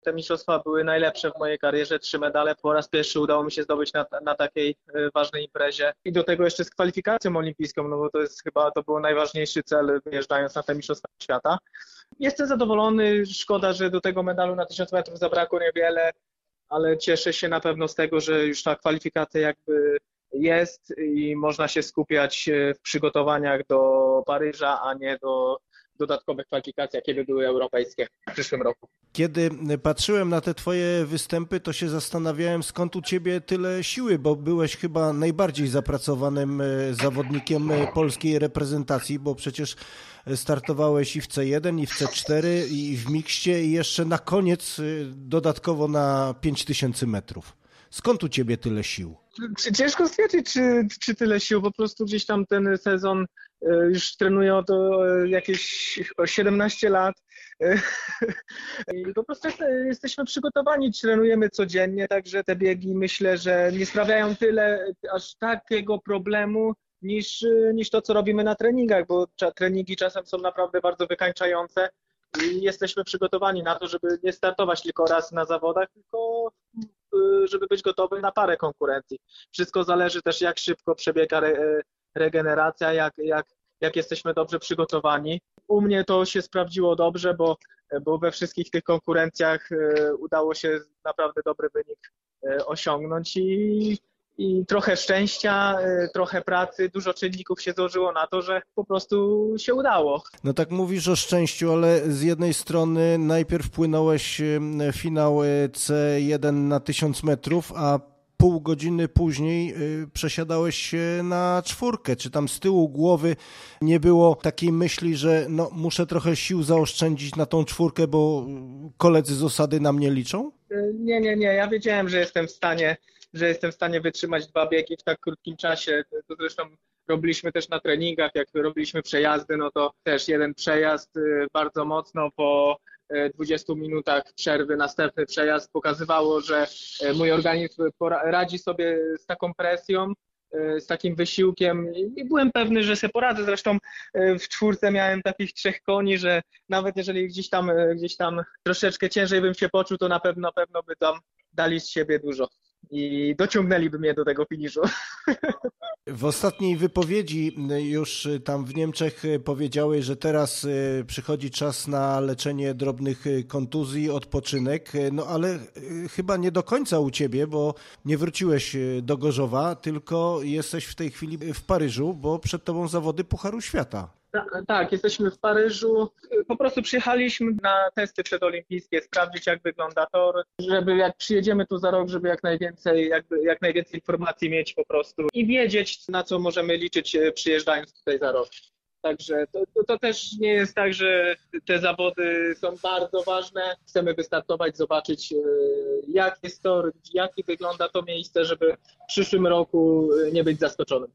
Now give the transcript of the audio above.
Te mistrzostwa były najlepsze w mojej karierze, trzy medale. Po raz pierwszy udało mi się zdobyć na, na takiej e, ważnej imprezie. I do tego jeszcze z kwalifikacją olimpijską, no bo to jest chyba, to był najważniejszy cel wyjeżdżając na te mistrzostwa świata. Jestem zadowolony, szkoda, że do tego medalu na 1000 metrów zabrakło niewiele, ale cieszę się na pewno z tego, że już ta kwalifikacja jakby jest i można się skupiać e, w przygotowaniach do Paryża, a nie do dodatkowych kwalifikacji, jakie by były europejskie w przyszłym roku. Kiedy patrzyłem na te twoje występy, to się zastanawiałem, skąd u ciebie tyle siły, bo byłeś chyba najbardziej zapracowanym e, zawodnikiem e, polskiej reprezentacji, bo przecież startowałeś i w C1, i w C4, i w mikście, i jeszcze na koniec dodatkowo na 5000 metrów. Skąd u ciebie tyle sił? Ciężko stwierdzić, czy, czy tyle sił. Po prostu gdzieś tam ten sezon e, już trenuję od e, jakieś 17 lat. E, I po prostu jesteśmy przygotowani, trenujemy codziennie, także te biegi myślę, że nie sprawiają tyle aż takiego problemu niż, niż to, co robimy na treningach, bo treningi czasem są naprawdę bardzo wykańczające i jesteśmy przygotowani na to, żeby nie startować tylko raz na zawodach, tylko żeby być gotowy na parę konkurencji. Wszystko zależy też, jak szybko przebiega re, regeneracja, jak, jak, jak jesteśmy dobrze przygotowani. U mnie to się sprawdziło dobrze, bo, bo we wszystkich tych konkurencjach y, udało się naprawdę dobry wynik y, osiągnąć i i trochę szczęścia, y, trochę pracy, dużo czynników się złożyło na to, że po prostu się udało. No tak mówisz o szczęściu, ale z jednej strony najpierw wpłynąłeś finał y, C1 na 1000 metrów, a pół godziny później y, przesiadałeś się na czwórkę. Czy tam z tyłu głowy nie było takiej myśli, że no, muszę trochę sił zaoszczędzić na tą czwórkę, bo koledzy z osady na mnie liczą? Nie, nie, nie. Ja wiedziałem, że jestem w stanie że jestem w stanie wytrzymać dwa biegi w tak krótkim czasie. To zresztą robiliśmy też na treningach, jak robiliśmy przejazdy, no to też jeden przejazd y, bardzo mocno po 20 y, minutach przerwy, następny przejazd pokazywało, że y, mój organizm radzi sobie z taką presją, z takim wysiłkiem i byłem pewny, że sobie poradzę. Zresztą w czwórce miałem takich trzech koni, że nawet jeżeli gdzieś tam, gdzieś tam troszeczkę ciężej bym się poczuł, to na pewno, na pewno by tam dali z siebie dużo i dociągnęliby mnie do tego finiszu. W ostatniej wypowiedzi już tam w Niemczech powiedziałeś, że teraz e, przychodzi czas na leczenie drobnych kontuzji, odpoczynek, no ale e, chyba nie do końca u ciebie, bo nie wróciłeś e, do Gorzowa, tylko jesteś w tej chwili w Paryżu, bo przed tobą zawody Pucharu Świata. Tak, jesteśmy w Paryżu. Po prostu przyjechaliśmy na testy przedolimpijskie, sprawdzić jak wygląda tor, żeby jak przyjedziemy tu za rok, żeby jak najwięcej, jakby, jak najwięcej informacji mieć po prostu i wiedzieć na co możemy liczyć e, przyjeżdżając tutaj za rok. Także to, to, to, też nie jest tak, że te zawody są bardzo ważne. Chcemy wystartować, zobaczyć e, jak jest tor, jak wygląda to miejsce, żeby w przyszłym roku e, nie być zaskoczonym.